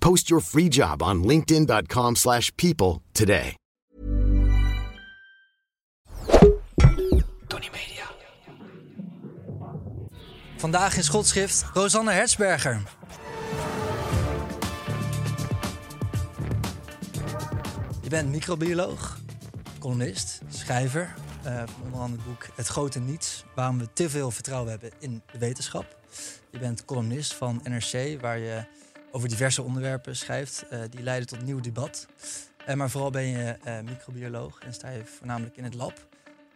Post your free job on linkedin.com/people slash people today. Tony Media. Vandaag in schotschrift Rosanne Hertzberger. Je bent microbioloog, columnist, schrijver eh, onder andere het boek Het Grote Niets, waarom we te veel vertrouwen hebben in de wetenschap. Je bent columnist van NRC, waar je over diverse onderwerpen schrijft eh, die leiden tot nieuw debat. Eh, maar vooral ben je eh, microbioloog en sta je voornamelijk in het lab.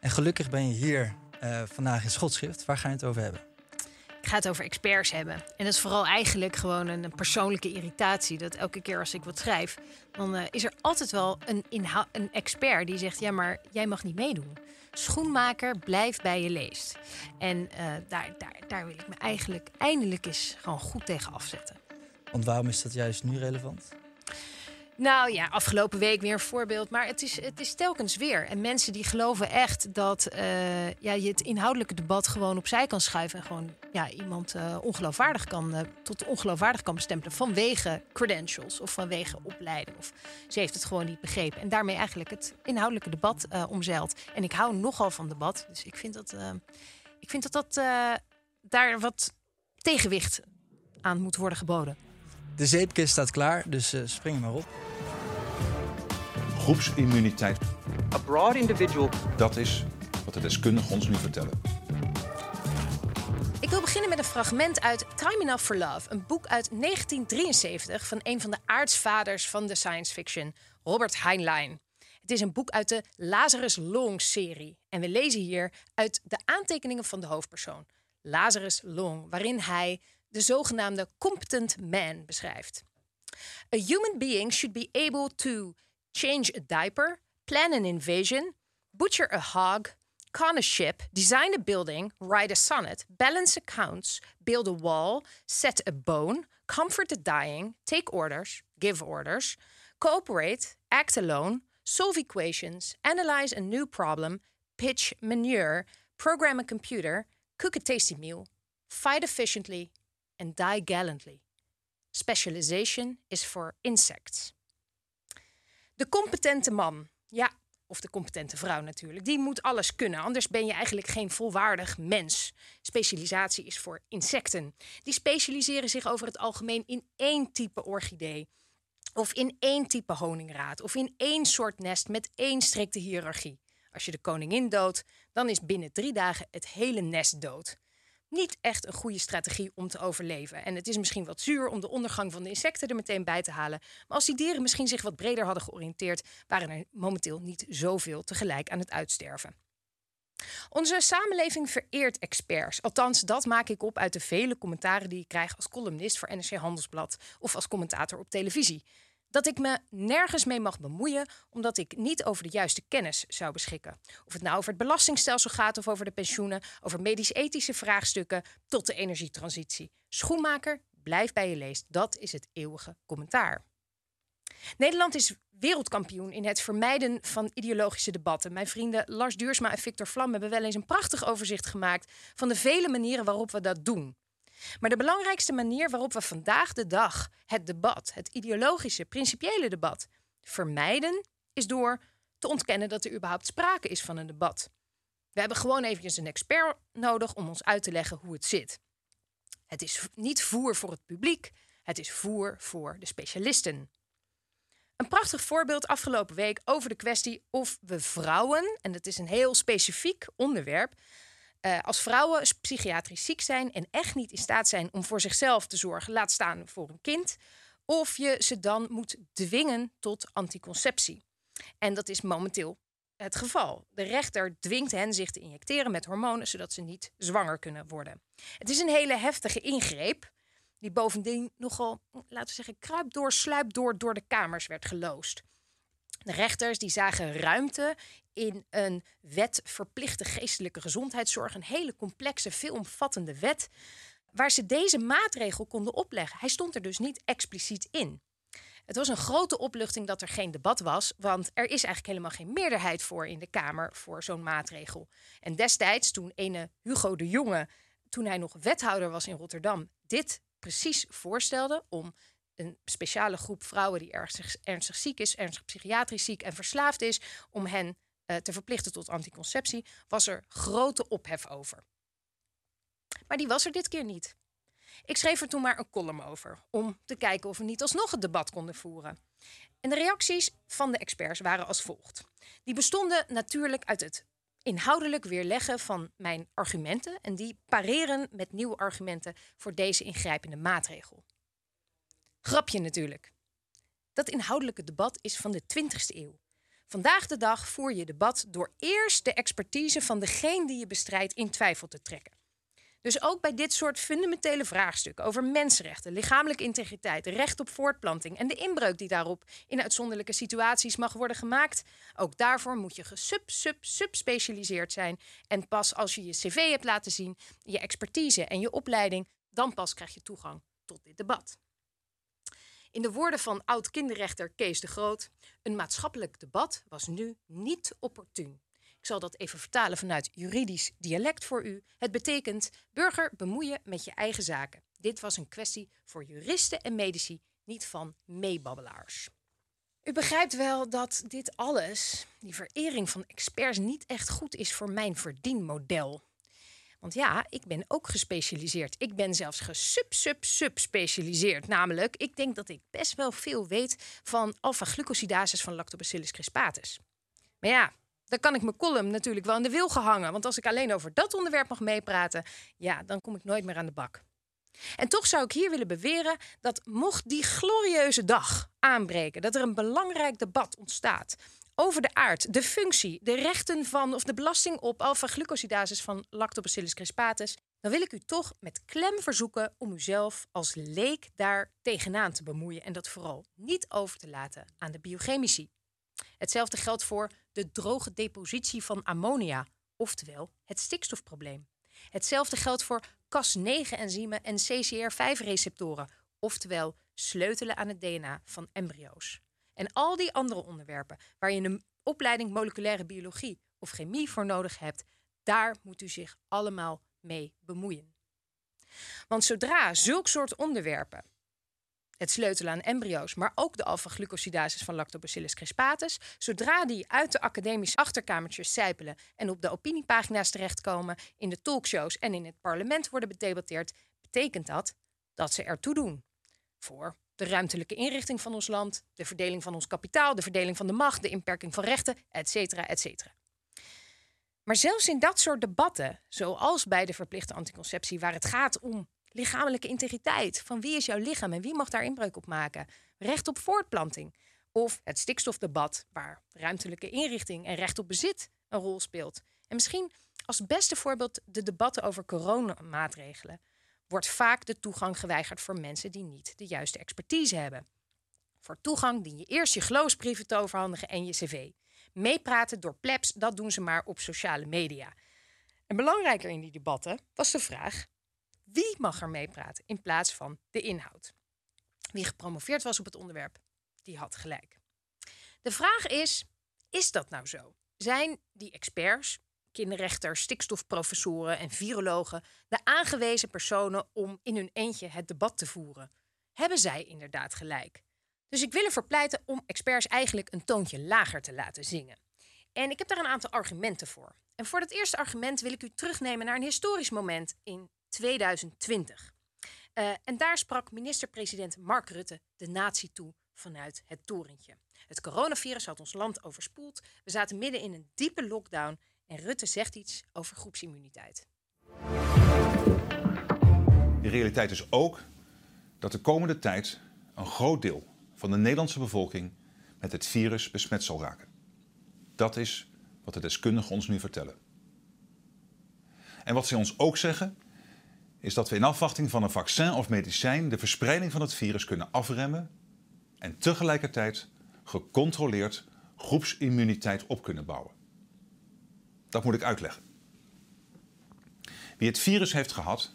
En gelukkig ben je hier vandaag in Schotschrift. Waar ga je het over hebben? Ik ga het over experts hebben. En dat is vooral eigenlijk gewoon een, persoonlijke irritatie. Dat elke keer als ik wat schrijf, dan is er altijd wel een, een expert die zegt: Ja, maar jij mag niet meedoen. Schoenmaker, blijf bij je leest. En daar, daar, daar wil ik me eigenlijk eindelijk eens gewoon goed tegen afzetten. Want waarom is dat juist nu relevant? Nou ja, afgelopen week weer een voorbeeld. Maar het is, het is telkens weer. En mensen die geloven echt dat eh, ja, je het inhoudelijke debat gewoon opzij kan schuiven. En gewoon ja, iemand eh, ongeloofwaardig kan, eh, tot ongeloofwaardig kan bestempelen. Vanwege credentials of vanwege opleiding. Of ze heeft het gewoon niet begrepen. En daarmee eigenlijk het inhoudelijke debat omzeilt. En ik hou nogal van debat. Dus ik vind dat, ik vind dat, dat daar wat tegenwicht aan moet worden geboden. De zeepkist staat klaar, dus eh, spring maar op. Groepsimmuniteit, A broad individual dat is wat de deskundigen ons nu vertellen. Ik wil beginnen met een fragment uit Time Enough for Love, een boek uit 1973 van een van de aartsvaders van de science fiction, Robert Heinlein. Het is een boek uit de Lazarus Long-serie en we lezen hier uit de aantekeningen van de hoofdpersoon, Lazarus Long, waarin hij de zogenaamde competent man beschrijft. A human being should be able to change a diaper, plan an invasion, butcher a hog, con a ship, design a building, write a sonnet, balance accounts, build a wall, set a bone, comfort the dying, take orders, give orders, cooperate, act alone, solve equations, analyze a new problem, pitch manure, program a computer, cook a tasty meal, fight efficiently, and die gallantly. Specialization is for insects. De competente man, ja, of de competente vrouw natuurlijk, die moet alles kunnen. Anders ben je eigenlijk geen volwaardig mens. Specialisatie is voor insecten. Die specialiseren zich over het algemeen in één type orchidee. Of in één type honingraad. Of in één soort nest met één strikte hiërarchie. Als je de koningin doodt, dan is binnen drie dagen het hele nest dood niet echt een goede strategie om te overleven. En het is misschien wat zuur om de ondergang van de insecten er meteen bij te halen. Maar als die dieren misschien zich wat breder hadden georiënteerd, waren er momenteel niet zoveel tegelijk aan het uitsterven. Onze samenleving vereert experts. Althans, dat maak ik op uit de vele commentaren die ik krijg als columnist voor NRC Handelsblad of als commentator op televisie. Dat ik me nergens mee mag bemoeien omdat ik niet over de juiste kennis zou beschikken. Of het nou over het belastingstelsel gaat of over de pensioenen, over medisch-ethische vraagstukken tot de energietransitie. Schoenmaker, blijf bij je leest. Dat is het eeuwige commentaar. Nederland is wereldkampioen in het vermijden van ideologische debatten. Mijn vrienden Lars Duursma en Victor Vlam hebben wel eens een prachtig overzicht gemaakt van de vele manieren waarop we dat doen. Maar de belangrijkste manier waarop we vandaag de dag het debat, het ideologische, principiële debat, vermijden, is door te ontkennen dat er überhaupt sprake is van een debat. We hebben gewoon eventjes een expert nodig om ons uit te leggen hoe het zit. Het is niet voer voor het publiek, het is voer voor de specialisten. Een prachtig voorbeeld afgelopen week over de kwestie of we vrouwen, en dat is een heel specifiek onderwerp, uh, als vrouwen psychiatrisch ziek zijn en echt niet in staat zijn om voor zichzelf te zorgen, laat staan voor een kind, of je ze dan moet dwingen tot anticonceptie. En dat is momenteel het geval. De rechter dwingt hen zich te injecteren met hormonen zodat ze niet zwanger kunnen worden. Het is een hele heftige ingreep die bovendien nogal, laten we zeggen, kruip door, sluip door, door de kamers werd geloosd. De rechters die zagen ruimte in een wet verplichte geestelijke gezondheidszorg, een hele complexe, veelomvattende wet, waar ze deze maatregel konden opleggen. Hij stond er dus niet expliciet in. Het was een grote opluchting dat er geen debat was, want er is eigenlijk helemaal geen meerderheid voor in de Kamer voor zo'n maatregel. En destijds, toen ene Hugo de Jonge, toen hij nog wethouder was in Rotterdam, dit precies voorstelde om een speciale groep vrouwen die ernstig, ernstig ziek is, ernstig psychiatrisch ziek en verslaafd is, om hen uh, te verplichten tot anticonceptie, was er grote ophef over. Maar die was er dit keer niet. Ik schreef er toen maar een column over, om te kijken of we niet alsnog het debat konden voeren. En de reacties van de experts waren als volgt. Die bestonden natuurlijk uit het inhoudelijk weerleggen van mijn argumenten en die pareren met nieuwe argumenten voor deze ingrijpende maatregel. Grapje natuurlijk. Dat inhoudelijke debat is van de 20e eeuw. Vandaag de dag voer je debat door eerst de expertise van degene die je bestrijdt in twijfel te trekken. Dus ook bij dit soort fundamentele vraagstukken over mensenrechten, lichamelijke integriteit, recht op voortplanting en de inbreuk die daarop in uitzonderlijke situaties mag worden gemaakt, ook daarvoor moet je gesub, sub, subspecialiseerd zijn. En pas als je je cv hebt laten zien, je expertise en je opleiding, dan pas krijg je toegang tot dit debat. In de woorden van oud-kinderrechter Kees de Groot: een maatschappelijk debat was nu niet opportun. Ik zal dat even vertalen vanuit juridisch dialect voor u. Het betekent burger bemoeien met je eigen zaken. Dit was een kwestie voor juristen en medici, niet van meebabbelaars. U begrijpt wel dat dit alles, die verering van experts, niet echt goed is voor mijn verdienmodel. Want ja, ik ben ook gespecialiseerd. Ik ben zelfs gesub-sub-sub-specialiseerd. Namelijk, ik denk dat ik best wel veel weet van alpha-glucosidases van Lactobacillus crispatus. Maar ja, dan kan ik mijn column natuurlijk wel in de wil gehangen. Want als ik alleen over dat onderwerp mag meepraten, ja, dan kom ik nooit meer aan de bak. En toch zou ik hier willen beweren dat mocht die glorieuze dag aanbreken, dat er een belangrijk debat ontstaat over de aard, de functie, de rechten van of de belasting op alpha-glucosidases van Lactobacillus crispatus, dan wil ik u toch met klem verzoeken om uzelf als leek daar tegenaan te bemoeien en dat vooral niet over te laten aan de biochemici. Hetzelfde geldt voor de droge depositie van ammonia, oftewel het stikstofprobleem. Hetzelfde geldt voor Cas9-enzymen en CCR5-receptoren, oftewel sleutelen aan het DNA van embryo's. En al die andere onderwerpen waar je een opleiding moleculaire biologie of chemie voor nodig hebt, daar moet u zich allemaal mee bemoeien. Want zodra zulk soort onderwerpen het sleutelen aan embryo's, maar ook de alpha-glucosidases van Lactobacillus crispatus. Zodra die uit de academische achterkamertjes sijpelen en op de opiniepagina's terechtkomen, in de talkshows en in het parlement worden bedebatteerd, betekent dat dat ze ertoe doen. Voor de ruimtelijke inrichting van ons land, de verdeling van ons kapitaal, de verdeling van de macht, de inperking van rechten, et cetera, et cetera. Maar zelfs in dat soort debatten, zoals bij de verplichte anticonceptie, waar het gaat om lichamelijke integriteit. Van wie is jouw lichaam en wie mag daar inbreuk op maken? Recht op voortplanting. Of het stikstofdebat, waar ruimtelijke inrichting en recht op bezit een rol speelt. En misschien als beste voorbeeld de debatten over coronamaatregelen. Wordt vaak de toegang geweigerd voor mensen die niet de juiste expertise hebben. Voor toegang dien je eerst je geloofsbrieven te overhandigen en je cv. Meepraten door plebs, dat doen ze maar op sociale media. En belangrijker in die debatten was de vraag: wie mag er meepraten in plaats van de inhoud? Wie gepromoveerd was op het onderwerp, die had gelijk. De vraag is: is dat nou zo? Zijn die experts, kinderrechters, stikstofprofessoren en virologen de aangewezen personen om in hun eentje het debat te voeren? Hebben zij inderdaad gelijk? Dus ik wil ervoor pleiten om experts eigenlijk een toontje lager te laten zingen. En ik heb daar een aantal argumenten voor. En voor dat eerste argument wil ik u terugnemen naar een historisch moment in 2020. Uh, eh, en daar sprak minister-president Mark Rutte de natie toe vanuit het torentje. Het coronavirus had ons land overspoeld. We zaten midden in een diepe lockdown. En Rutte zegt iets over groepsimmuniteit. De realiteit is ook dat de komende tijd een groot deel van de Nederlandse bevolking met het virus besmet zal raken. Dat is wat de deskundigen ons nu vertellen. En wat ze ons ook zeggen, is dat we in afwachting van een vaccin of medicijn de verspreiding van het virus kunnen afremmen en tegelijkertijd gecontroleerd groepsimmuniteit op kunnen bouwen. Dat moet ik uitleggen. Wie het virus heeft gehad,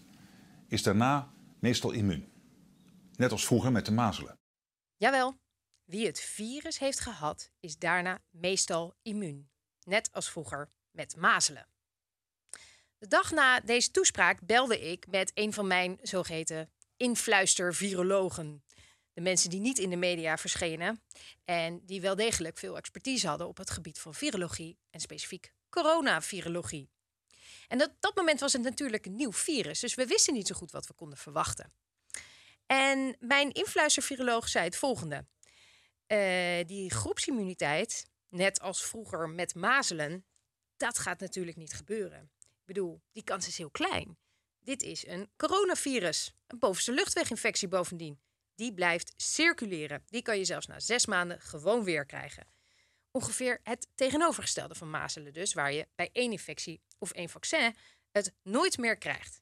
is daarna meestal immuun. Net als vroeger met de mazelen. Jawel, wie het virus heeft gehad, is daarna meestal immuun. Net als vroeger met mazelen. De dag na deze toespraak belde ik met een van mijn zogeheten influister-virologen. De mensen die niet in de media verschenen en die wel degelijk veel expertise hadden op het gebied van virologie en specifiek coronavirologie. En op dat moment was het natuurlijk een nieuw virus, dus we wisten niet zo goed wat we konden verwachten. En mijn influisterviroloog zei het volgende. Uh, die groepsimmuniteit, net als vroeger met mazelen, dat gaat natuurlijk niet gebeuren. Ik bedoel, die kans is heel klein. Dit is een coronavirus, een bovenste luchtweginfectie bovendien. Die blijft circuleren. Die kan je zelfs na zes maanden gewoon weer krijgen. Ongeveer het tegenovergestelde van mazelen dus, waar je bij één infectie of één vaccin het nooit meer krijgt.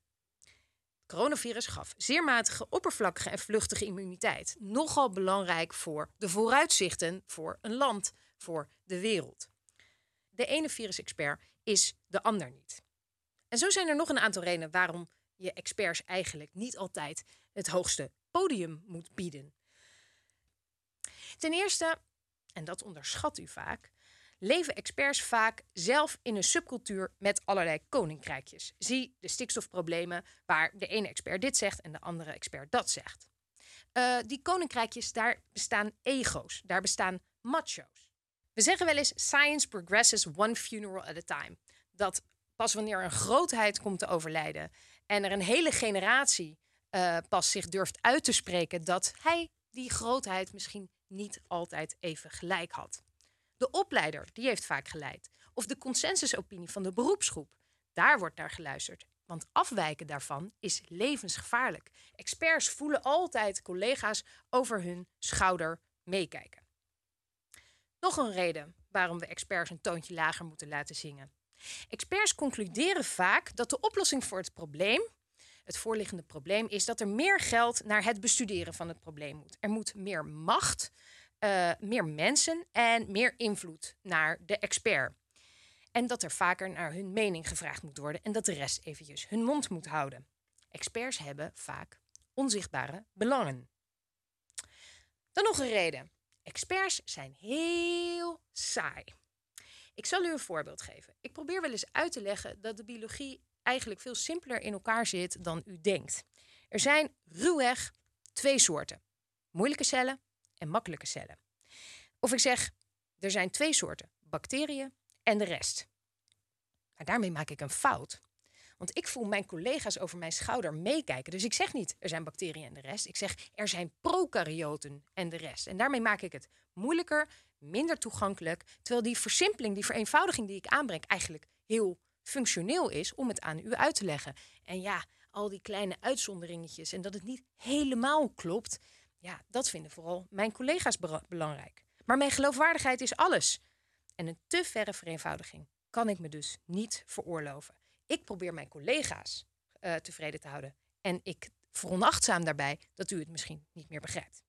Het coronavirus gaf zeer matige, oppervlakkige en vluchtige immuniteit. Nogal belangrijk voor de vooruitzichten voor een land, voor de wereld. De ene virusexpert is de ander niet. En zo zijn er nog een aantal redenen waarom je experts eigenlijk niet altijd het hoogste podium moet bieden. Ten eerste, en dat onderschat u vaak, leven experts vaak zelf in een subcultuur met allerlei koninkrijkjes. Zie de stikstofproblemen, waar de ene expert dit zegt en de andere expert dat zegt. Uh, die koninkrijkjes, daar bestaan ego's, daar bestaan macho's. We zeggen wel eens: science progresses one funeral at a time. Dat pas wanneer een grootheid komt te overlijden en er een hele generatie uh, pas zich durft uit te spreken dat hij die grootheid misschien niet altijd even gelijk had. De opleider, die heeft vaak geleid. Of de consensusopinie van de beroepsgroep. Daar wordt naar geluisterd. Want afwijken daarvan is levensgevaarlijk. Experts voelen altijd collega's over hun schouder meekijken. Nog een reden waarom we experts een toontje lager moeten laten zingen. Experts concluderen vaak dat de oplossing voor het probleem, het voorliggende probleem, is dat er meer geld naar het bestuderen van het probleem moet. Er moet meer macht uh, meer mensen en meer invloed naar de expert. En dat er vaker naar hun mening gevraagd moet worden en dat de rest eventjes hun mond moet houden. Experts hebben vaak onzichtbare belangen. Dan nog een reden. Experts zijn heel saai. Ik zal u een voorbeeld geven. Ik probeer wel eens uit te leggen dat de biologie eigenlijk veel simpeler in elkaar zit dan u denkt. Er zijn ruwweg twee soorten: moeilijke cellen en makkelijke cellen. Of ik zeg, er zijn twee soorten, bacteriën en de rest. Maar daarmee maak ik een fout. Want ik voel mijn collega's over mijn schouder meekijken. Dus ik zeg niet, er zijn bacteriën en de rest. Ik zeg, er zijn prokaryoten en de rest. En daarmee maak ik het moeilijker, minder toegankelijk. Terwijl die versimpeling, die vereenvoudiging die ik aanbreng, eigenlijk heel functioneel is om het aan u uit te leggen. En ja, al die kleine uitzonderingetjes en dat het niet helemaal klopt, ja, dat vinden vooral mijn collega's belangrijk. Maar mijn geloofwaardigheid is alles. En een te verre vereenvoudiging kan ik me dus niet veroorloven. Ik probeer mijn collega's uh, tevreden te houden. En ik veronachtzaam daarbij dat u het misschien niet meer begrijpt.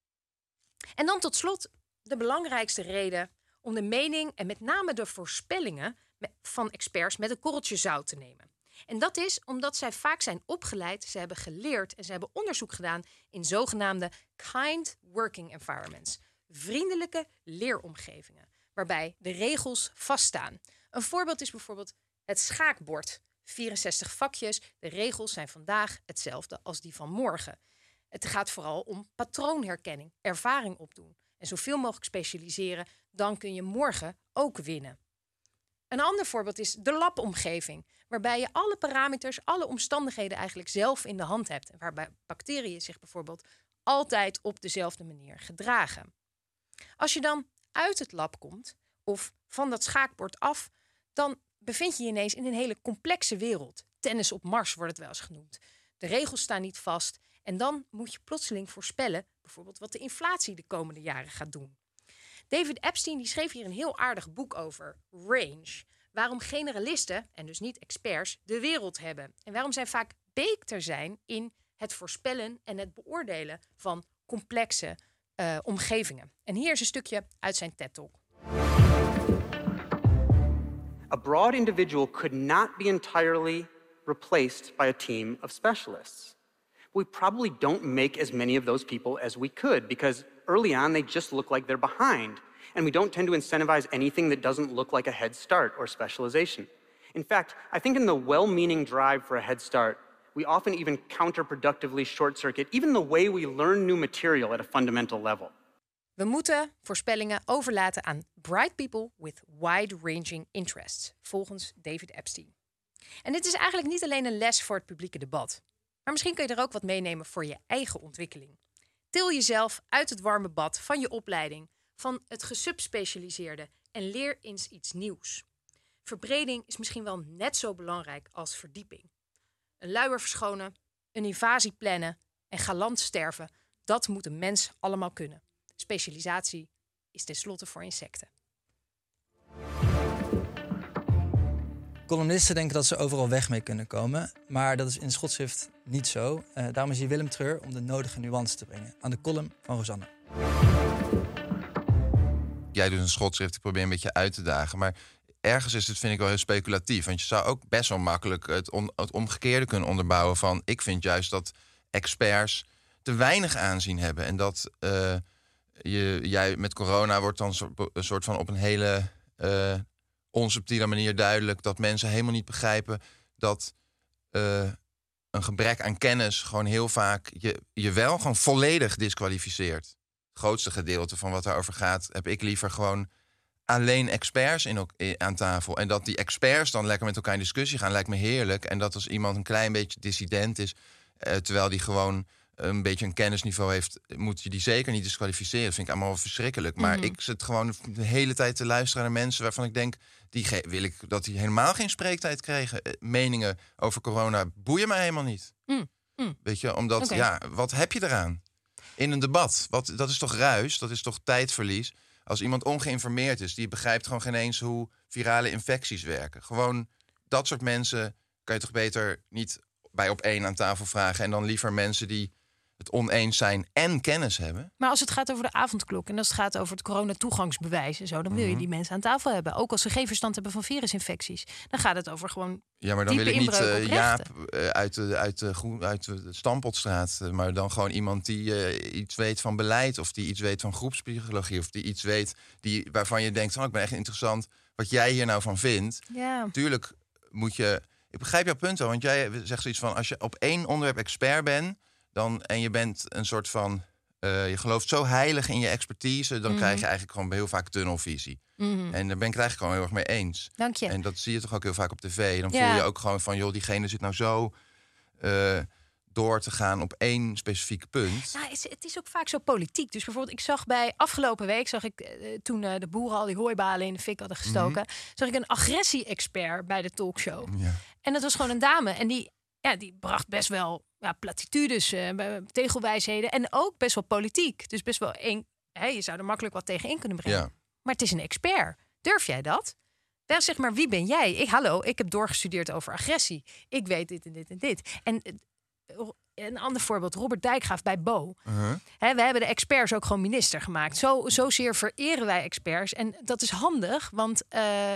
En dan tot slot de belangrijkste reden om de mening en met name de voorspellingen van experts met een korreltje zout te nemen. En dat is omdat zij vaak zijn opgeleid, ze hebben geleerd en ze hebben onderzoek gedaan in zogenaamde kind working environments, vriendelijke leeromgevingen, waarbij de regels vaststaan. Een voorbeeld is bijvoorbeeld het schaakbord. 64 vakjes, de regels zijn vandaag hetzelfde als die van morgen. Het gaat vooral om patroonherkenning, ervaring opdoen en zoveel mogelijk specialiseren, dan kun je morgen ook winnen. Een ander voorbeeld is de labomgeving, waarbij je alle parameters, alle omstandigheden eigenlijk zelf in de hand hebt. Waarbij bacteriën zich bijvoorbeeld altijd op dezelfde manier gedragen. Als je dan uit het lab komt of van dat schaakbord af, dan bevind je je ineens in een hele complexe wereld. Tennis op Mars wordt het wel eens genoemd. De regels staan niet vast en dan moet je plotseling voorspellen, bijvoorbeeld wat de inflatie de komende jaren gaat doen. David Epstein die schreef hier een heel aardig boek over, Range. Waarom generalisten, en dus niet experts, de wereld hebben. En waarom zij vaak beter zijn in het voorspellen en het beoordelen van complexe uh, omgevingen. En hier is een stukje uit zijn TED-talk. A broad individual could not be entirely replaced by a team of specialists. We probably don't make as many of those people as we could because early on they just look like they're behind. And we don't tend to incentivize anything that doesn't look like a head start or specialization. In fact, I think in the well meaning drive for a head start, we often even counterproductively short circuit even the way we learn new material at a fundamental level. We moeten voorspellingen overlaten aan bright people with wide-ranging interests, volgens David Epstein. En dit is eigenlijk niet alleen een les voor het publieke debat, maar misschien kun je er ook wat meenemen voor je eigen ontwikkeling. Til jezelf uit het warme bad van je opleiding, van het gesubspecialiseerde en leer eens iets nieuws. Verbreding is misschien wel net zo belangrijk als verdieping. Een luier verschonen, een invasie plannen en galant sterven, dat moet een mens allemaal kunnen. Specialisatie is tenslotte voor insecten. Columnisten denken dat ze overal weg mee kunnen komen, maar dat is in schotschrift niet zo. Uh, daarom is hier Willem Treur om de nodige nuance te brengen aan de column van Rosanne. Jij doet een schotschrift, ik probeer een beetje uit te dagen, maar ergens is het, vind ik wel heel speculatief. Want je zou ook best wel makkelijk het, het omgekeerde kunnen onderbouwen van... ik vind juist dat experts te weinig aanzien hebben. En dat uh, je, jij met corona wordt dan een soort van op een hele uh, onsubtiele manier duidelijk... dat mensen helemaal niet begrijpen dat uh, een gebrek aan kennis... gewoon heel vaak je, je wel gewoon volledig disqualificeert. Het grootste gedeelte van wat daarover gaat... heb ik liever gewoon alleen experts in, aan tafel. En dat die experts dan lekker met elkaar in discussie gaan, lijkt me heerlijk. En dat als iemand een klein beetje dissident is, eh, terwijl die gewoon een beetje een kennisniveau heeft, moet je die zeker niet disqualificeren. Dat vind ik allemaal verschrikkelijk. Maar mhm. ik zit gewoon de hele tijd te luisteren naar mensen waarvan ik denk, die wil ik dat die helemaal geen spreektijd kregen. Eh, meningen over corona boeien mij helemaal niet. Mm. Mm. Weet je, omdat ja, wat heb je eraan? In een debat. Wat, dat is toch ruis, dat is toch tijdverlies. Als iemand ongeïnformeerd is, die begrijpt gewoon geen eens hoe virale infecties werken. Gewoon dat soort mensen kan je toch beter niet bij op één aan tafel vragen. En dan liever mensen die het oneens zijn en kennis hebben. Maar als het gaat over de avondklok en als het gaat over het coronatoegangsbewijs en zo, dan wil je mhm. die mensen aan tafel hebben. Ook als ze geen verstand hebben van virusinfecties. Dan gaat het over gewoon. Ja, maar dan wil ik niet uh, Jaap uh, uit, de, uit, de, uit de Stampotstraat, uh, maar dan gewoon iemand die iets weet van beleid of die iets weet van groepspsychologie of die iets weet die, waarvan je denkt: oh, ik ben echt interessant wat jij hier nou van vindt. Ja. Tuurlijk moet je. Ik begrijp jouw punt wel, want jij zegt zoiets van: als je op één onderwerp expert bent dan, en je bent een soort van. Uh, je gelooft zo heilig in je expertise, dan krijg je mhm. eigenlijk gewoon heel vaak tunnelvisie. Mm En daar ben ik het eigenlijk gewoon heel erg mee eens. Dank je. En dat zie je toch ook heel vaak op tv. Dan voel je ook gewoon van, joh, diegene zit nou zo uh, door te gaan op één specifiek punt. Nou, het is ook vaak zo politiek. Dus bijvoorbeeld, ik zag bij afgelopen week, zag ik uh, toen uh, de boeren al die hooibalen in de fik hadden gestoken, mm zag ik een agressie-expert bij de talkshow. Ja. En dat was gewoon een dame. En die, ja, die bracht best wel ja, platitudes, uh, tegelwijsheden en ook best wel politiek. Dus best wel één, hey, je zou er makkelijk wat tegen in kunnen brengen. Ja. Maar het is een expert. Durf jij dat? Dan zeg maar, wie ben jij? Ik, hallo, ik heb doorgestudeerd over agressie. Ik weet dit en dit en dit. En uh, een ander voorbeeld, Robert Dijkgraaf bij Bo. Uh we hebben de experts ook gewoon minister gemaakt. Zo, zozeer vereren wij experts. En dat is handig, want uh,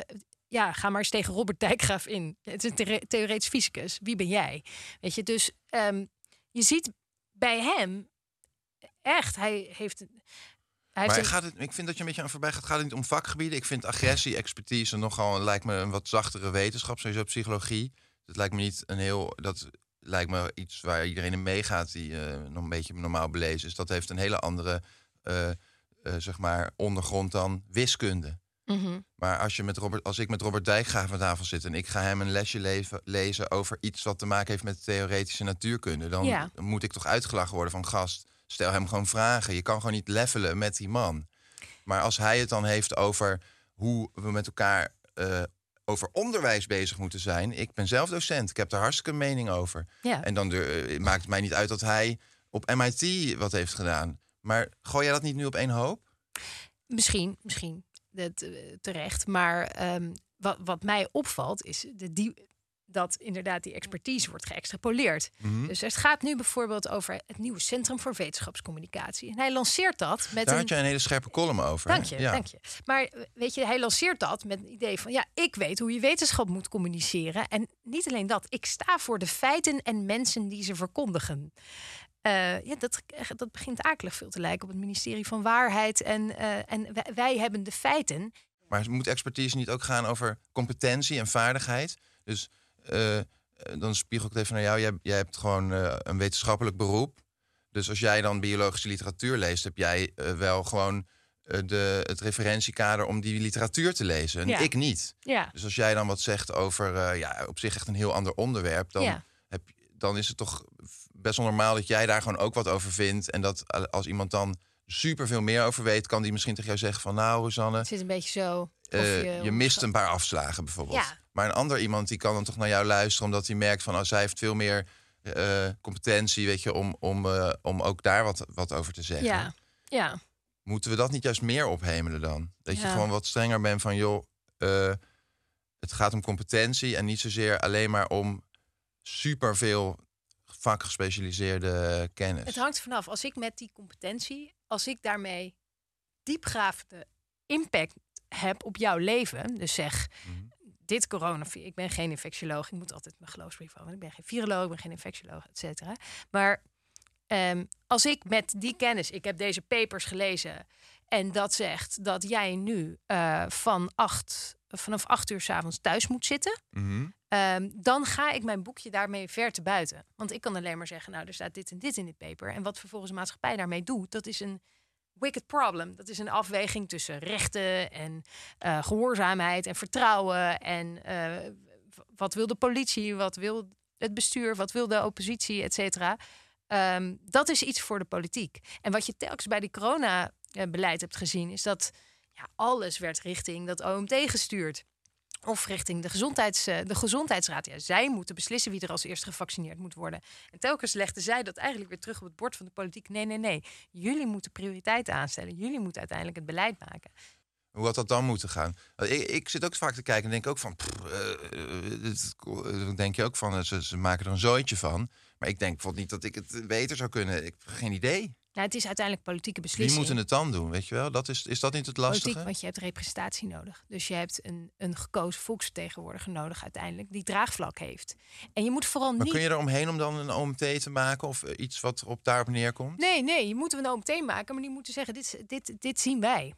ja, ga maar eens tegen Robert Dijkgraaf in. Het is een theoretisch fysicus. Wie ben jij? Weet je, dus um, je ziet bij hem echt, hij heeft. Hij maar gaat het, ik vind dat je een beetje aan voorbij gaat. Gaat het niet om vakgebieden? Ik vind agressie, expertise nogal lijkt me een wat zachtere wetenschap, sowieso psychologie. Dat lijkt me niet een heel. Dat lijkt me iets waar iedereen in meegaat die uh, nog een beetje normaal belezen is. Dat heeft een hele andere, uh, uh, zeg maar, ondergrond dan wiskunde. Mhm. Maar als, je met Robert, als ik met Robert Dijkgraaf aan tafel zit en ik ga hem een lesje leven, lezen over iets wat te maken heeft met theoretische natuurkunde, dan, moet ik toch uitgelachen worden van gast. Stel hem gewoon vragen. Je kan gewoon niet levelen met die man. Maar als hij het dan heeft over hoe we met elkaar eh, over onderwijs bezig moeten zijn. Ik ben zelf docent, ik heb daar hartstikke mening over. Ja. En dan eh, maakt het mij niet uit dat hij op MIT wat heeft gedaan. Maar gooi jij dat niet nu op één hoop? Misschien, misschien dat, eh, terecht. Maar ehm, wat, wat mij opvalt is de, die, dat inderdaad die expertise wordt geëxtrapoleerd. Mhm. Dus het gaat nu bijvoorbeeld over het nieuwe Centrum voor Wetenschapscommunicatie. En hij lanceert dat met Daar een... had je een hele scherpe column over. Dank je, Ja. dank je. Maar eh, weet je, hij lanceert dat met het idee van... ja, ik weet hoe je wetenschap moet communiceren. En niet alleen dat, ik sta voor de feiten en mensen die ze verkondigen. Eh, ja, dat, dat begint akelig veel te lijken op het ministerie van Waarheid. En, eh, en wij, wij hebben de feiten. Maar moet expertise niet ook gaan over competentie en vaardigheid? Dus eh, eh, dan spiegel ik het even naar jou. Jij, jij hebt gewoon eh, een wetenschappelijk beroep. Dus als jij dan biologische literatuur leest, heb jij eh, wel gewoon eh, de, het referentiekader om die literatuur te lezen. En Ja. ik niet. Ja, Dus als jij dan wat zegt over eh, ja, op zich echt een heel ander onderwerp, dan, Ja. heb, dan is het toch best wel normaal dat jij daar gewoon ook wat over vindt. En dat eh, als iemand dan super veel meer over weet, kan die misschien tegen jou zeggen van nou, Rosanne, het zit een beetje zo. Eh, je, mist een paar afslagen bijvoorbeeld. Ja. Maar een ander iemand die kan dan toch naar jou luisteren, omdat hij merkt van oh, zij heeft veel meer eh, competentie, weet je, om, om, om ook daar wat, wat over te zeggen. Ja, ja. Moeten we dat niet juist meer ophemelen dan? Dat je gewoon wat strenger bent van joh, het gaat om competentie en niet zozeer alleen maar om superveel vakgespecialiseerde kennis. Het hangt vanaf. Als ik met die competentie, als ik daarmee diepgravende impact heb op jouw leven. Dus zeg, Mhm. dit corona, ik ben geen infectioloog. Ik moet altijd mijn geloofsbrief houden. Ik ben geen viroloog, ik ben geen infectioloog, et cetera. Maar ehm, als ik met die kennis, ik heb deze papers gelezen en dat zegt dat jij nu eh, van acht, vanaf acht uur 's avonds thuis moet zitten. Mhm. Ehm, dan ga ik mijn boekje daarmee ver te buiten. Want ik kan alleen maar zeggen, nou, er staat dit en dit in dit paper. En wat vervolgens de maatschappij daarmee doet, dat is een wicked problem. Dat is een afweging tussen rechten en eh, gehoorzaamheid en vertrouwen. En eh, wat wil de politie, wat wil het bestuur, wat wil de oppositie, et cetera. Ehm, dat is iets voor de politiek. En wat je telkens bij die corona-beleid hebt gezien, is dat alles werd richting dat OMT gestuurd. Of richting de, gezondheids, eh, de gezondheidsraad. Ja, zij moeten beslissen wie er als eerste gevaccineerd moet worden. En telkens legden zij dat eigenlijk weer terug op het bord van de politiek. Nee, nee, nee. Jullie moeten prioriteiten aanstellen. Jullie moeten uiteindelijk het beleid maken. Hoe had dat dan moeten gaan? Ik, ik zit ook vaak te kijken en denk ook van... pff, eh, eh, denk je ook van, ze, ze maken er een zooitje van. Maar ik denk bijvoorbeeld niet dat ik het beter zou kunnen. Ik heb geen idee. Nou, het is uiteindelijk politieke Wie beslissing. moeten het dan doen, weet je wel? Dat is, is dat niet het lastige? Politiek, want je hebt representatie nodig. Dus je hebt een, een gekozen volksvertegenwoordiger nodig uiteindelijk... die draagvlak heeft. En je moet vooral Maar niet... kun je er omheen om dan een OMT te maken of eh, iets wat op daarop neerkomt? Nee, nee, je moet een OMT maken, maar die moeten zeggen... dit, dit, dit zien wij.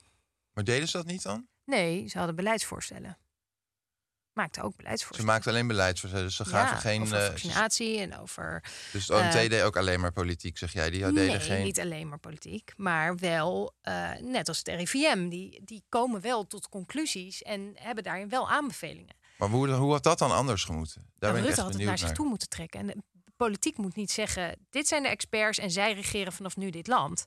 Maar deden ze dat niet dan? Nee, ze hadden beleidsvoorstellen. Maakten ook Ze beleidsvoorstellen. maakten alleen beleidsvoorstellen, dus ze gaven Ja, geen... over eh, vaccinatie en over... dus het OMT eh, deed ook alleen maar politiek, zeg jij? Die nee, geen... niet alleen maar politiek, maar wel, eh, net als het RIVM, die, die komen wel tot conclusies en hebben daarin wel aanbevelingen. Maar hoe, hoe had dat dan anders gemoeten? Daar Nou, ben ik Rutte echt had het benieuwd naar zich naar. toe moeten trekken. En de politiek moet niet zeggen, dit zijn de experts en zij regeren vanaf nu dit land.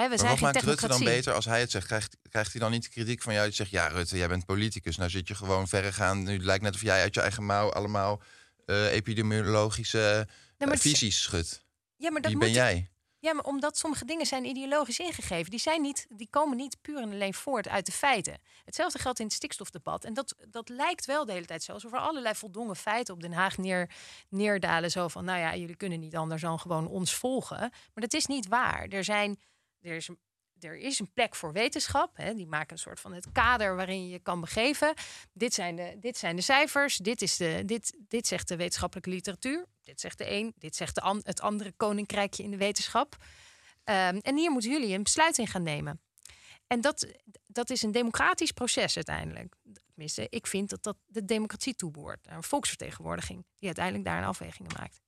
Hè, we Maar zijn wat maakt Rutte dan beter als hij het zegt? Krijgt, krijgt hij dan niet de kritiek van jou die zegt... ja, Rutte, jij bent politicus, nou zit je gewoon verregaand... nu lijkt net of jij uit je eigen mouw allemaal eh, epidemiologische eh, visies schudt. Ja, maar dat moet ben jij? Ja, maar omdat sommige dingen zijn ideologisch ingegeven. Die, zijn niet, die komen niet puur en alleen voort uit de feiten. Hetzelfde geldt in het stikstofdebat. En dat, dat lijkt wel de hele tijd zo. Alsof er allerlei voldongen feiten op Den Haag neer, neerdalen. Zo van, nou ja, jullie kunnen niet anders dan gewoon ons volgen. Maar dat is niet waar. Er, zijn, er, is, een- er is een plek voor wetenschap. Hè. Die maken een soort van het kader waarin je kan begeven. Dit zijn de, dit zijn de cijfers. Dit, is de, dit, dit zegt de wetenschappelijke literatuur. Dit zegt de een. Dit zegt de het andere koninkrijkje in de wetenschap. Ehm, en hier moeten jullie een besluit in gaan nemen. En dat, dat is een democratisch proces uiteindelijk. Tenminste, ik vind dat dat de democratie toebehoort. Een volksvertegenwoordiging die uiteindelijk daar een afwegingen maakt.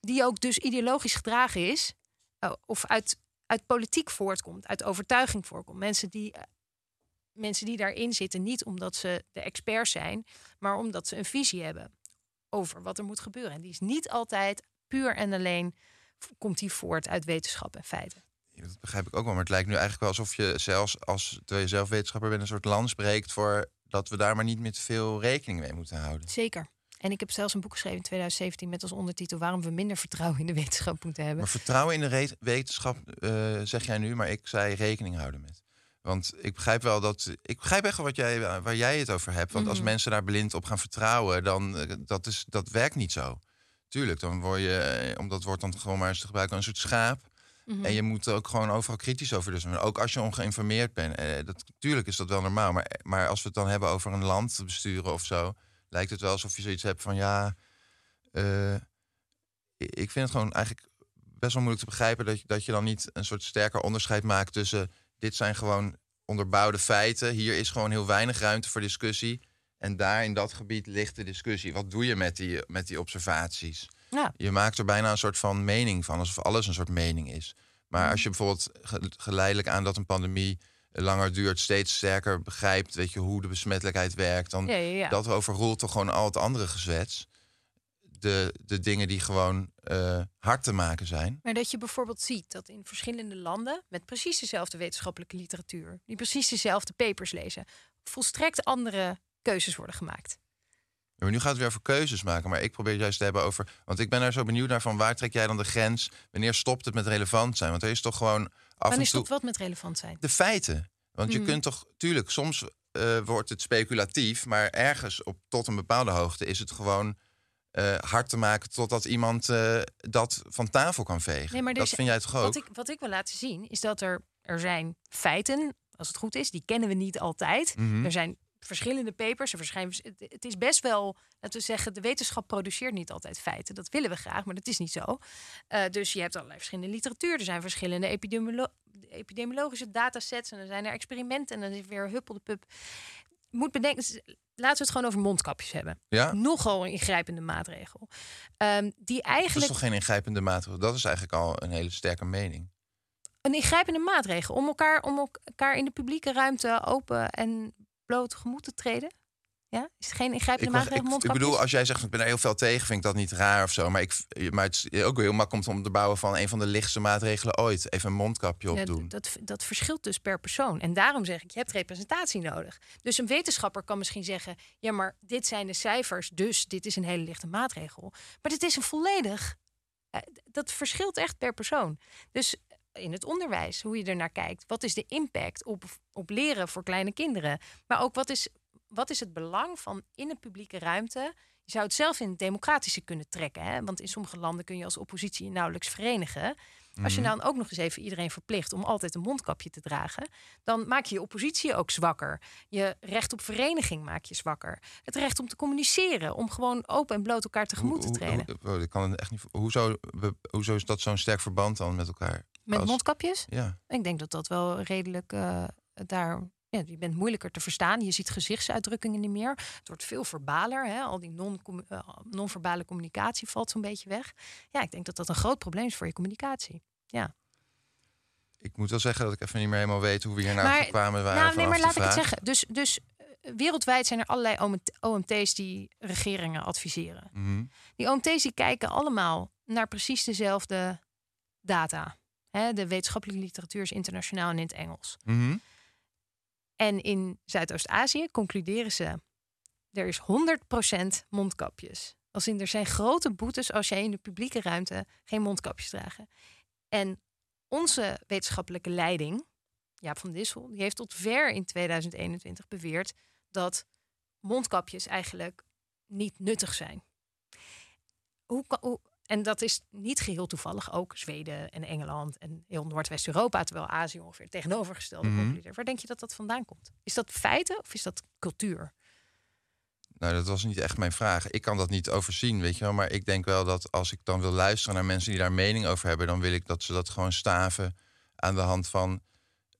Die ook dus ideologisch gedragen is. eh, of uit, uit politiek voortkomt, uit overtuiging voortkomt. Mensen die, eh, mensen die daarin zitten, niet omdat ze de experts zijn, maar omdat ze een visie hebben over wat er moet gebeuren. En die is niet altijd puur en alleen komt die voort uit wetenschap en feiten. Dat begrijp ik ook wel. Maar het lijkt nu eigenlijk wel alsof je zelfs als terwijl je zelf wetenschapper bent, een soort land spreekt voor dat we daar maar niet met veel rekening mee moeten houden. Zeker. En ik heb zelfs een boek geschreven in 2017 met als ondertitel waarom we minder vertrouwen in de wetenschap moeten hebben. Maar vertrouwen in de wetenschap eh, zeg jij nu, maar ik zei rekening houden met. Want ik begrijp wel dat. Ik begrijp echt wat jij, waar jij het over hebt. Want als Mhm. mensen daar blind op gaan vertrouwen, dan uh, dat, is, dat werkt niet zo. Tuurlijk, dan word je, eh, om dat woord dan gewoon maar eens te gebruiken, een soort schaap. Mhm. En je moet er ook gewoon overal kritisch over dus. Ook als je ongeïnformeerd bent. Eh, dat, tuurlijk is dat wel normaal. Maar, maar als we het dan hebben over een land besturen of zo, lijkt het wel alsof je zoiets hebt van ja. eh, ik vind het gewoon eigenlijk best wel moeilijk te begrijpen dat je, dat je dan niet een soort sterker onderscheid maakt tussen dit zijn gewoon onderbouwde feiten. Hier is gewoon heel weinig ruimte voor discussie. En daar in dat gebied ligt de discussie. Wat doe je met die, met die observaties? Ja. Je maakt er bijna een soort van mening van, alsof alles een soort mening is. Maar Mhm. als je bijvoorbeeld ge- geleidelijk aan dat een pandemie langer duurt, steeds sterker begrijpt, weet je, hoe de besmettelijkheid werkt, dan Ja, ja, ja. dat overroelt toch gewoon al het andere gezwets. De, de dingen die gewoon eh, hard te maken zijn. Maar dat je bijvoorbeeld ziet dat in verschillende landen met precies dezelfde wetenschappelijke literatuur, die precies dezelfde papers lezen, volstrekt andere keuzes worden gemaakt. Ja, Maar nu gaat het weer over keuzes maken. Maar ik probeer juist te hebben over. Want ik ben er zo benieuwd naar van waar trek jij dan de grens? Wanneer stopt het met relevant zijn? Want er is toch gewoon af toe stopt wat met relevant zijn? de feiten. Want je Mhm. kunt toch, tuurlijk, soms eh, wordt het speculatief, maar ergens op tot een bepaalde hoogte is het gewoon eh, hard te maken totdat iemand eh, dat van tafel kan vegen. Nee, maar dat is- vind jij toch ook? Wat ik, wat ik wil laten zien is dat er, er zijn feiten, als het goed is, die kennen we niet altijd. Mhm. Er zijn verschillende papers. Er verschijnen, het, is best wel, laten we zeggen, de wetenschap produceert niet altijd feiten. Dat willen we graag, maar dat is niet zo. Eh, dus je hebt allerlei verschillende literatuur. Er zijn verschillende epidemiolo- epidemiologische datasets. En dan zijn er experimenten. En dan is weer huppel de pup. Moet bedenken, laten we het gewoon over mondkapjes hebben. Ja? Nogal een ingrijpende maatregel. Ehm, die Dat is eigenlijk toch geen ingrijpende maatregel? Dat is eigenlijk al een hele sterke mening. een ingrijpende maatregel om elkaar, om elkaar in de publieke ruimte open en bloot tegemoet te treden? Ja? Is het geen ingrijpende maatregel? ik, ik bedoel, als jij zegt, ik ben er heel veel tegen, vind ik dat niet raar of zo. Maar, ik, maar het is ook heel makkelijk om te bouwen van een van de lichtste maatregelen ooit. Even een mondkapje Ja, opdoen. d- dat, dat verschilt dus per persoon. En daarom zeg ik, je hebt representatie nodig. Dus een wetenschapper kan misschien zeggen... ja, maar dit zijn de cijfers, dus dit is een hele lichte maatregel. Maar dit is een volledig... eh, dat verschilt echt per persoon. Dus in het onderwijs, hoe je er naar kijkt. Wat is de impact op, op leren voor kleine kinderen? Maar ook wat is, wat is het belang van in een publieke ruimte... Je zou het zelf in het democratische kunnen trekken. Hè? Want in sommige landen kun je als oppositie je nauwelijks verenigen. Als je Mhm. nou ook nog eens even iedereen verplicht om altijd een mondkapje te dragen, dan maak je je oppositie ook zwakker. Je recht op vereniging maak je zwakker. Het recht om te communiceren, om gewoon open en bloot elkaar tegemoet te treden. hoe- hoe- ik kan het echt niet. Hoezo, hoezo is dat zo'n sterk verband dan met elkaar? Met Als- mondkapjes? Ja. Ik denk dat dat wel redelijk eh, daar. Ja, je bent moeilijker te verstaan. Je ziet gezichtsuitdrukkingen niet meer. Het wordt veel verbaler. Hè? Al die non- eh, non-verbale communicatie valt zo'n beetje weg. Ja, ik denk dat dat een groot probleem is voor je communicatie. Ja. Ik moet wel zeggen dat ik even niet meer helemaal weet hoe we hier nou kwamen. Waren Nou, nee, maar laat ik het zeggen. Dus, dus eh, wereldwijd zijn er allerlei OMT OMT's die regeringen adviseren. Mhm. Die OMT's die kijken allemaal naar precies dezelfde data. Hè, de wetenschappelijke literatuur is internationaal en in het Engels. Mhm. En in Zuidoost-Azië concluderen ze... er is 100% mondkapjes. Als in, er zijn grote boetes als jij in de publieke ruimte geen mondkapjes dragen. En onze wetenschappelijke leiding, Jaap van Dissel... die heeft tot ver in 2021 beweerd... dat mondkapjes eigenlijk niet nuttig zijn. Hoe, kan- hoe, en dat is niet geheel toevallig ook Zweden en Engeland en heel Noordwest-Europa, terwijl Azië ongeveer tegenovergestelde concludeert. Waar denk je dat dat vandaan komt? Is dat feiten of is dat cultuur? Nou, dat was niet echt mijn vraag. Ik kan dat niet overzien, weet je wel. Maar ik denk wel dat als ik dan wil luisteren naar mensen die daar mening over hebben, dan wil ik dat ze dat gewoon staven aan de hand van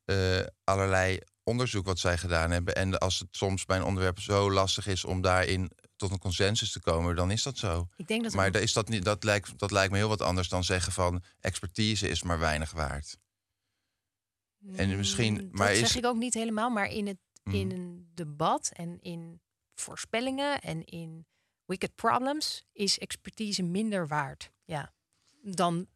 eh, allerlei onderzoek wat zij gedaan hebben. En als het soms bij een onderwerp zo lastig is om daarin tot een consensus te komen, dan is dat zo. Ik denk dat Maar dat, is dat, niet, dat, lijkt, dat lijkt me heel wat anders dan zeggen van expertise is maar weinig waard. En misschien, Mm, maar dat is, zeg ik ook niet helemaal, maar in, het, Mm. in een debat en in voorspellingen en in wicked problems is expertise minder waard. Ja, dan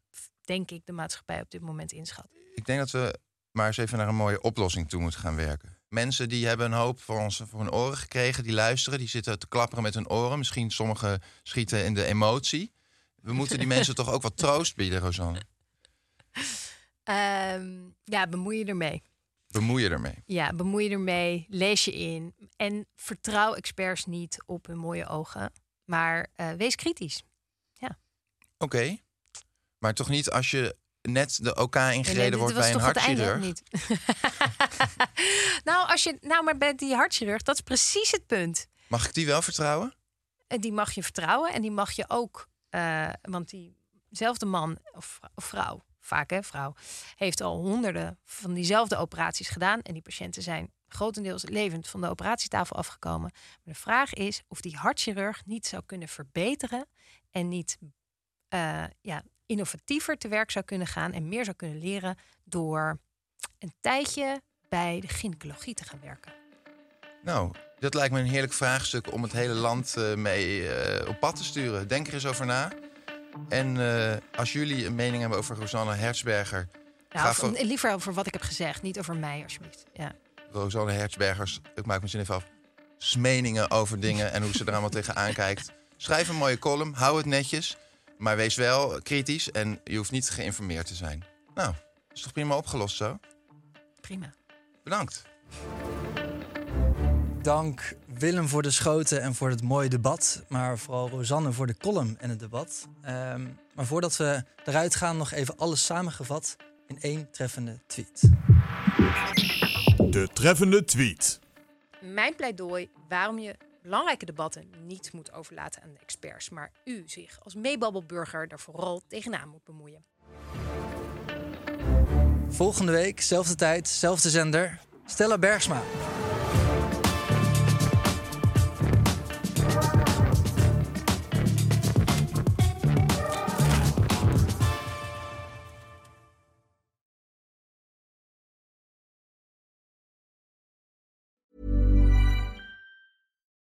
denk ik de maatschappij op dit moment inschat. Ik denk dat we maar eens even naar een mooie oplossing toe moeten gaan werken. Mensen die hebben een hoop voor, ons, voor hun oren gekregen, die luisteren, die zitten te klapperen met hun oren. Misschien sommigen schieten in de emotie. We moeten die mensen toch ook wat troost bieden, Rosanne. Ehm, ja, bemoei je ermee. Bemoei je ermee. Ja, bemoei je ermee. Lees je in. En vertrouw experts niet op hun mooie ogen. Maar eh, wees kritisch. Oké. Maar toch niet als je net de OK ingereden Nee, wordt bij een hartchirurg. niet. nou, als je, nou, maar bij die hartchirurg, dat is precies het punt. Mag ik die wel vertrouwen? En die mag je vertrouwen en die mag je ook, eh, want diezelfde man of, of vrouw, vaak hè, vrouw, heeft al honderden van diezelfde operaties gedaan. En die patiënten zijn grotendeels levend van de operatietafel afgekomen. Maar de vraag is of die hartchirurg niet zou kunnen verbeteren en niet eh, ja, innovatiever te werk zou kunnen gaan en meer zou kunnen leren door een tijdje bij de gynaecologie te gaan werken. Nou, dat lijkt me een heerlijk vraagstuk om het hele land eh, mee eh, op pad te sturen. Denk er eens over na. En eh, als jullie een mening hebben over Rosanne of- voor liever over wat ik heb gezegd, niet over mij alsjeblieft. Ja. Rosanne Hertzbergers, ik maak me zin even af... meningen over dingen en hoe ze er allemaal tegenaan kijkt. Schrijf een mooie column, hou het netjes... maar wees wel kritisch en je hoeft niet geïnformeerd te zijn. Nou, is toch prima opgelost zo? Prima. Bedankt. Dank Willem voor de schoten en voor het mooie debat. Maar vooral Rosanne voor de column en het debat. Ehm, maar voordat we eruit gaan, nog even alles samengevat in één treffende tweet. De treffende tweet. Mijn pleidooi waarom je belangrijke debatten niet moet overlaten aan de experts, maar u zich als meebabbelburger er vooral tegenaan moet bemoeien. Volgende week, zelfde tijd, zelfde zender. Stella Bergsma.